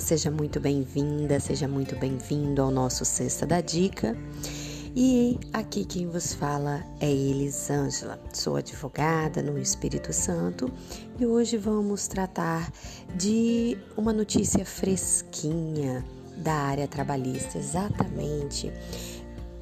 seja muito bem-vinda, seja muito bem-vindo ao nosso Sexta da Dica. E aqui quem vos fala é Elisângela. Sou advogada no Espírito Santo e hoje vamos tratar de uma notícia fresquinha da área trabalhista, exatamente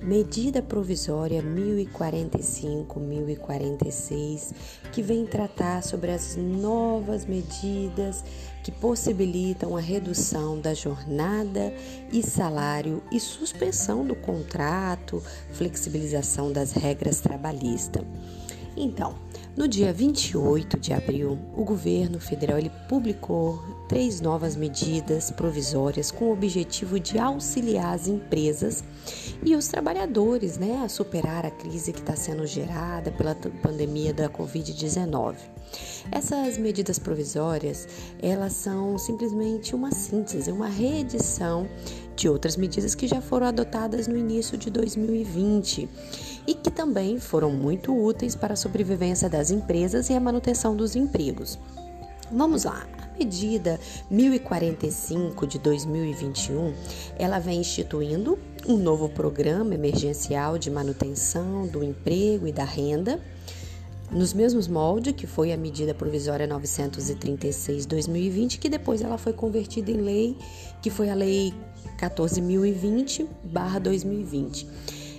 Medida Provisória 1045-1046, que vem tratar sobre as novas medidas que possibilitam a redução da jornada e salário e suspensão do contrato, flexibilização das regras trabalhistas. Então, no dia 28 de abril, o governo federal publicou três novas medidas provisórias com o objetivo de auxiliar as empresas e os trabalhadores né, a superar a crise que está sendo gerada pela pandemia da Covid-19. Essas medidas provisórias, elas são simplesmente uma síntese, uma reedição de outras medidas que já foram adotadas no início de 2020 e que também foram muito úteis para a sobrevivência das empresas e a manutenção dos empregos. Vamos lá. A medida 1045 de 2021, ela vem instituindo um novo programa emergencial de manutenção do emprego e da renda, nos mesmos moldes que foi a medida provisória 936/2020, que depois ela foi convertida em lei, que foi a lei 14020/2020.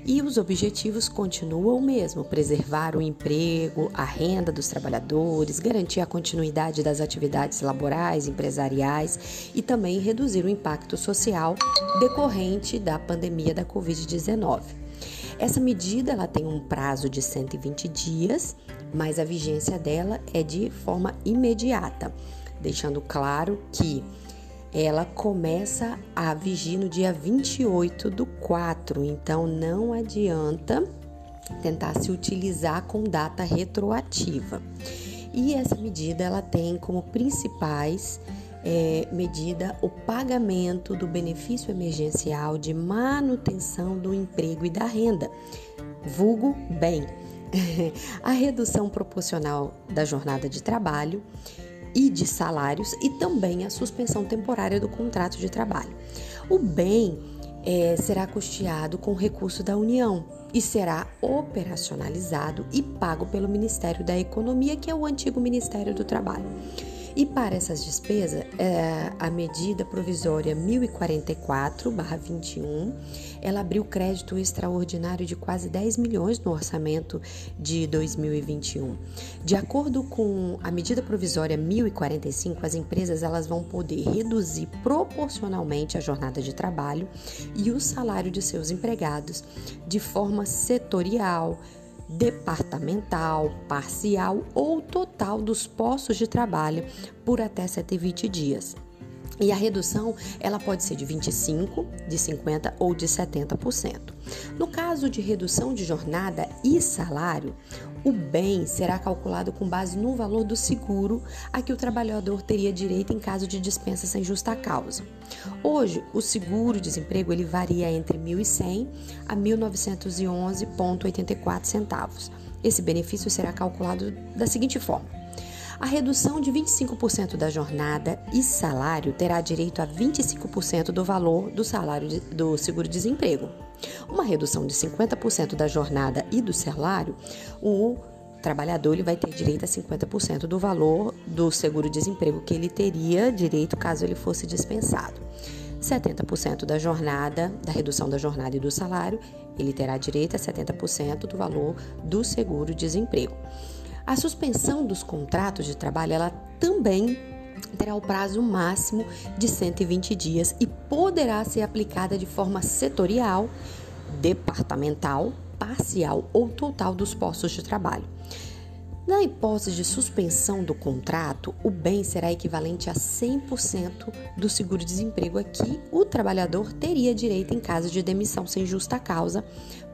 E os objetivos continuam o mesmo: preservar o emprego, a renda dos trabalhadores, garantir a continuidade das atividades laborais, empresariais e também reduzir o impacto social decorrente da pandemia da Covid-19. Essa medida ela tem um prazo de 120 dias, mas a vigência dela é de forma imediata, deixando claro que ela começa a vigir no dia 28 do 4, então não adianta tentar se utilizar com data retroativa. E essa medida ela tem como principais é, medida o pagamento do benefício emergencial de manutenção do emprego e da renda, vulgo bem, a redução proporcional da jornada de trabalho e de salários e também a suspensão temporária do contrato de trabalho. O bem é, será custeado com recurso da União e será operacionalizado e pago pelo Ministério da Economia, que é o antigo Ministério do Trabalho. E para essas despesas, é, a medida provisória 1044/21, ela abriu crédito extraordinário de quase 10 milhões no orçamento de 2021. De acordo com a medida provisória 1045, as empresas elas vão poder reduzir proporcionalmente a jornada de trabalho e o salário de seus empregados de forma setorial, departamental, parcial ou total dos postos de trabalho por até 120 dias. E a redução, ela pode ser de 25, de 50 ou de 70%. No caso de redução de jornada e salário, o bem será calculado com base no valor do seguro a que o trabalhador teria direito em caso de dispensa sem justa causa. Hoje, o seguro-desemprego ele varia entre 1.100 a 1.911,84 centavos. Esse benefício será calculado da seguinte forma: a redução de 25% da jornada e salário terá direito a 25% do valor do salário do seguro-desemprego. Uma redução de 50% da jornada e do salário, o trabalhador ele vai ter direito a 50% do valor do seguro-desemprego que ele teria direito caso ele fosse dispensado. 70% da jornada, da redução da jornada e do salário, ele terá direito a 70% do valor do seguro-desemprego. A suspensão dos contratos de trabalho, ela também terá o prazo máximo de 120 dias e poderá ser aplicada de forma setorial, departamental, parcial ou total dos postos de trabalho. Na hipótese de suspensão do contrato, o bem será equivalente a 100% do seguro-desemprego a que o trabalhador teria direito em caso de demissão sem justa causa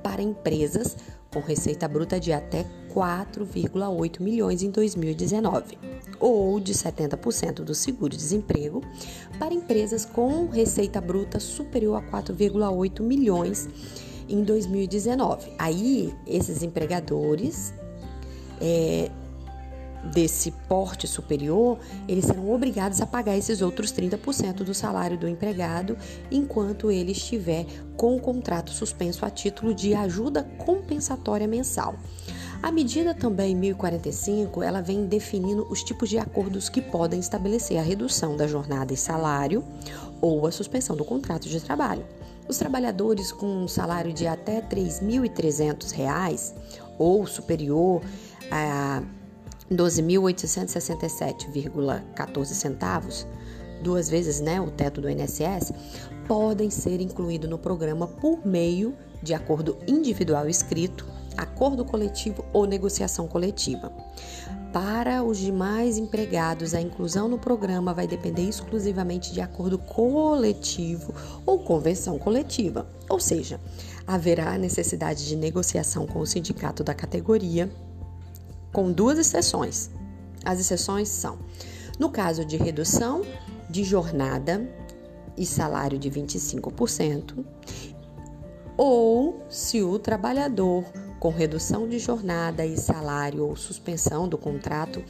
para empresas com receita bruta de até 4,8 milhões em 2019, ou de 70% do seguro-desemprego para empresas com receita bruta superior a 4,8 milhões em 2019. Aí, esses empregadores é, desse porte superior, eles serão obrigados a pagar esses outros 30% do salário do empregado enquanto ele estiver com o contrato suspenso a título de ajuda compensatória mensal. A medida também 1045, ela vem definindo os tipos de acordos que podem estabelecer a redução da jornada e salário ou a suspensão do contrato de trabalho. Os trabalhadores com um salário de até R$ 3.300 ou superior a 12.867,14 centavos, duas vezes né, o teto do INSS, podem ser incluídos no programa por meio de acordo individual escrito, acordo coletivo ou negociação coletiva. Para os demais empregados, a inclusão no programa vai depender exclusivamente de acordo coletivo ou convenção coletiva, ou seja, haverá necessidade de negociação com o sindicato da categoria com duas exceções. As exceções são: no caso de redução de jornada e salário de 25%, ou se o trabalhador com redução de jornada e salário ou suspensão do contrato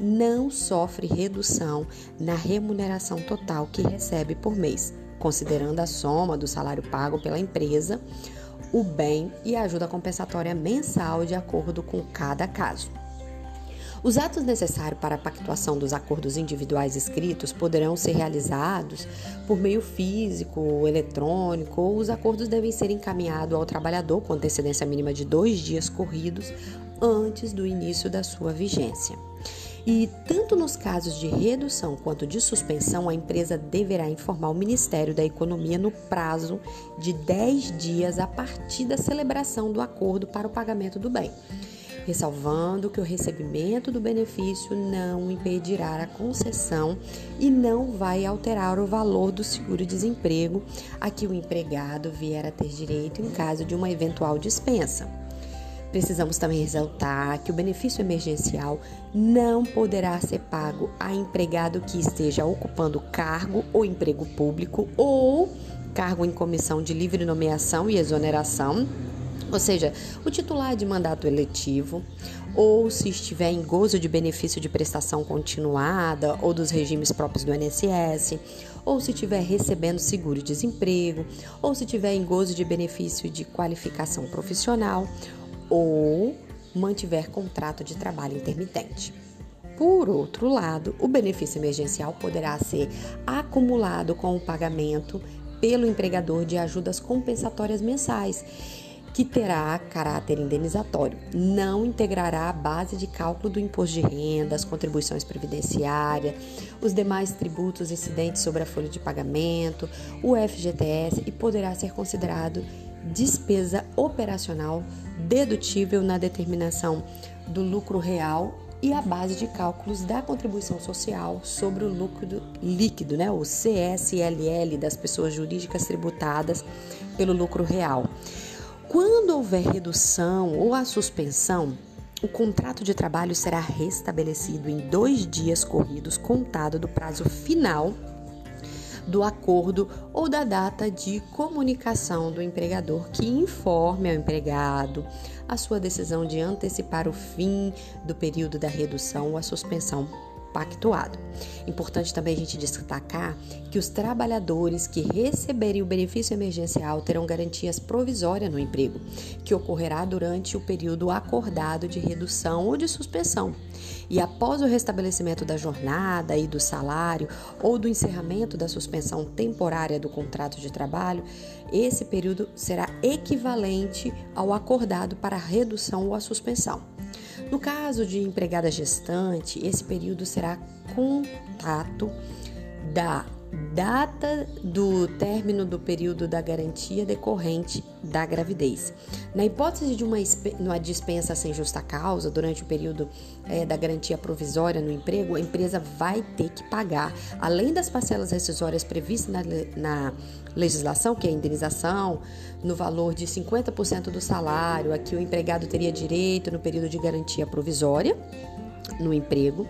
não sofre redução na remuneração total que recebe por mês, considerando a soma do salário pago pela empresa, o bem e a ajuda compensatória mensal de acordo com cada caso. Os atos necessários para a pactuação dos acordos individuais escritos poderão ser realizados por meio físico, ou eletrônico, ou os acordos devem ser encaminhados ao trabalhador com antecedência mínima de dois dias corridos antes do início da sua vigência. E tanto nos casos de redução quanto de suspensão, a empresa deverá informar o Ministério da Economia no prazo de 10 dias a partir da celebração do acordo para o pagamento do bem ressalvando que o recebimento do benefício não impedirá a concessão e não vai alterar o valor do seguro-desemprego a que o empregado vier a ter direito em caso de uma eventual dispensa. Precisamos também ressaltar que o benefício emergencial não poderá ser pago a empregado que esteja ocupando cargo ou emprego público ou cargo em comissão de livre nomeação e exoneração ou seja, o titular de mandato eletivo, ou se estiver em gozo de benefício de prestação continuada ou dos regimes próprios do INSS, ou se estiver recebendo seguro-desemprego, ou se estiver em gozo de benefício de qualificação profissional, ou mantiver contrato de trabalho intermitente. Por outro lado, o benefício emergencial poderá ser acumulado com o pagamento pelo empregador de ajudas compensatórias mensais que terá caráter indenizatório. Não integrará a base de cálculo do imposto de renda, as contribuições previdenciárias, os demais tributos incidentes sobre a folha de pagamento, o FGTS e poderá ser considerado despesa operacional dedutível na determinação do lucro real e a base de cálculos da contribuição social sobre o lucro líquido, né, o CSLL das pessoas jurídicas tributadas pelo lucro real. Quando houver redução ou a suspensão, o contrato de trabalho será restabelecido em dois dias corridos, contado do prazo final do acordo ou da data de comunicação do empregador que informe ao empregado a sua decisão de antecipar o fim do período da redução ou a suspensão pactuado. Importante também a gente destacar que os trabalhadores que receberem o benefício emergencial terão garantias provisórias no emprego, que ocorrerá durante o período acordado de redução ou de suspensão. E após o restabelecimento da jornada e do salário ou do encerramento da suspensão temporária do contrato de trabalho, esse período será equivalente ao acordado para a redução ou a suspensão. No caso de empregada gestante, esse período será contato da data do término do período da garantia decorrente da gravidez. Na hipótese de uma, uma dispensa sem justa causa durante o período é, da garantia provisória no emprego, a empresa vai ter que pagar, além das parcelas rescisórias previstas na, na legislação, que é a indenização, no valor de 50% do salário, a que o empregado teria direito no período de garantia provisória no emprego.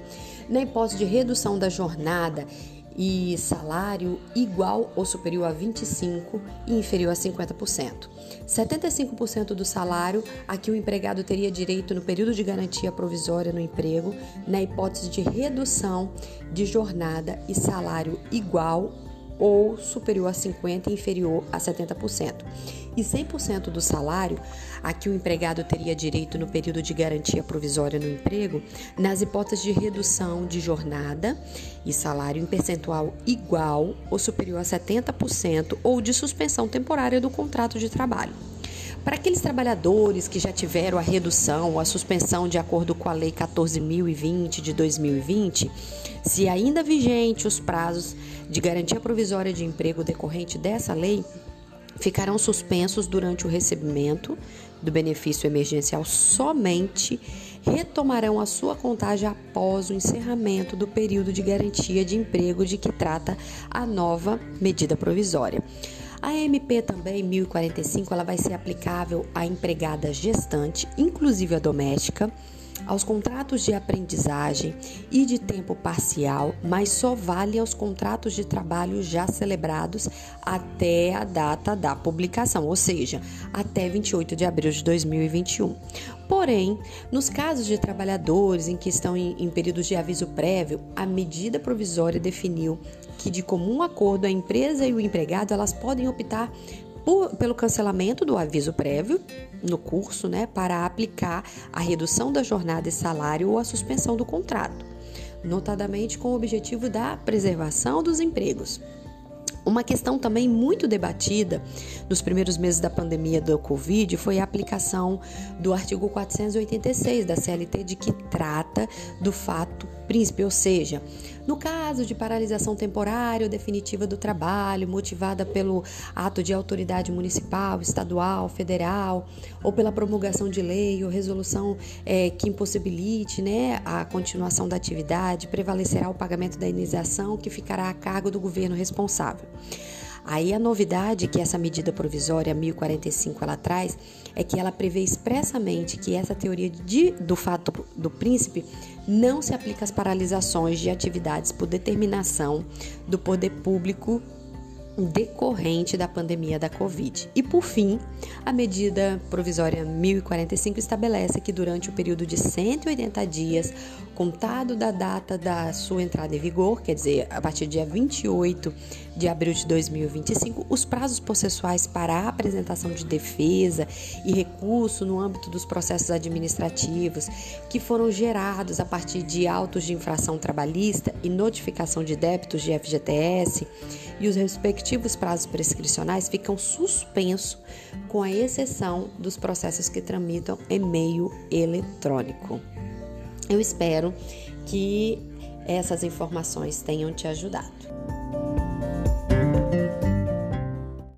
Na hipótese de redução da jornada e salário igual ou superior a 25 e inferior a 50%. 75% do salário a que o empregado teria direito no período de garantia provisória no emprego, na hipótese de redução de jornada e salário igual ou superior a 50% e inferior a 70%. E 100% do salário a que o empregado teria direito no período de garantia provisória no emprego, nas hipóteses de redução de jornada e salário em percentual igual ou superior a 70% ou de suspensão temporária do contrato de trabalho. Para aqueles trabalhadores que já tiveram a redução ou a suspensão de acordo com a Lei 14.020 de 2020, se ainda vigente os prazos de garantia provisória de emprego decorrente dessa lei, ficarão suspensos durante o recebimento do benefício emergencial somente retomarão a sua contagem após o encerramento do período de garantia de emprego de que trata a nova medida provisória. A MP também 1045, ela vai ser aplicável à empregada gestante, inclusive a doméstica, aos contratos de aprendizagem e de tempo parcial, mas só vale aos contratos de trabalho já celebrados até a data da publicação, ou seja, até 28 de abril de 2021. Porém, nos casos de trabalhadores em que estão em, em períodos de aviso prévio, a medida provisória definiu que de comum acordo a empresa e o empregado elas podem optar por, pelo cancelamento do aviso prévio no curso, né, para aplicar a redução da jornada e salário ou a suspensão do contrato, notadamente com o objetivo da preservação dos empregos. Uma questão também muito debatida nos primeiros meses da pandemia do Covid foi a aplicação do artigo 486 da CLT, de que trata do fato príncipe, ou seja, no caso de paralisação temporária ou definitiva do trabalho, motivada pelo ato de autoridade municipal, estadual, federal, ou pela promulgação de lei ou resolução é, que impossibilite né, a continuação da atividade, prevalecerá o pagamento da indenização que ficará a cargo do governo responsável. Aí a novidade que essa medida provisória 1045 ela traz é que ela prevê expressamente que essa teoria de, do fato do príncipe não se aplica às paralisações de atividades por determinação do poder público decorrente da pandemia da Covid. E por fim, a medida provisória 1045 estabelece que durante o período de 180 dias, contado da data da sua entrada em vigor, quer dizer, a partir do dia 28 de abril de 2025, os prazos processuais para a apresentação de defesa e recurso no âmbito dos processos administrativos que foram gerados a partir de autos de infração trabalhista e notificação de débitos de FGTS e os respectivos prazos prescricionais ficam suspensos, com a exceção dos processos que tramitam em meio eletrônico. Eu espero que essas informações tenham te ajudado.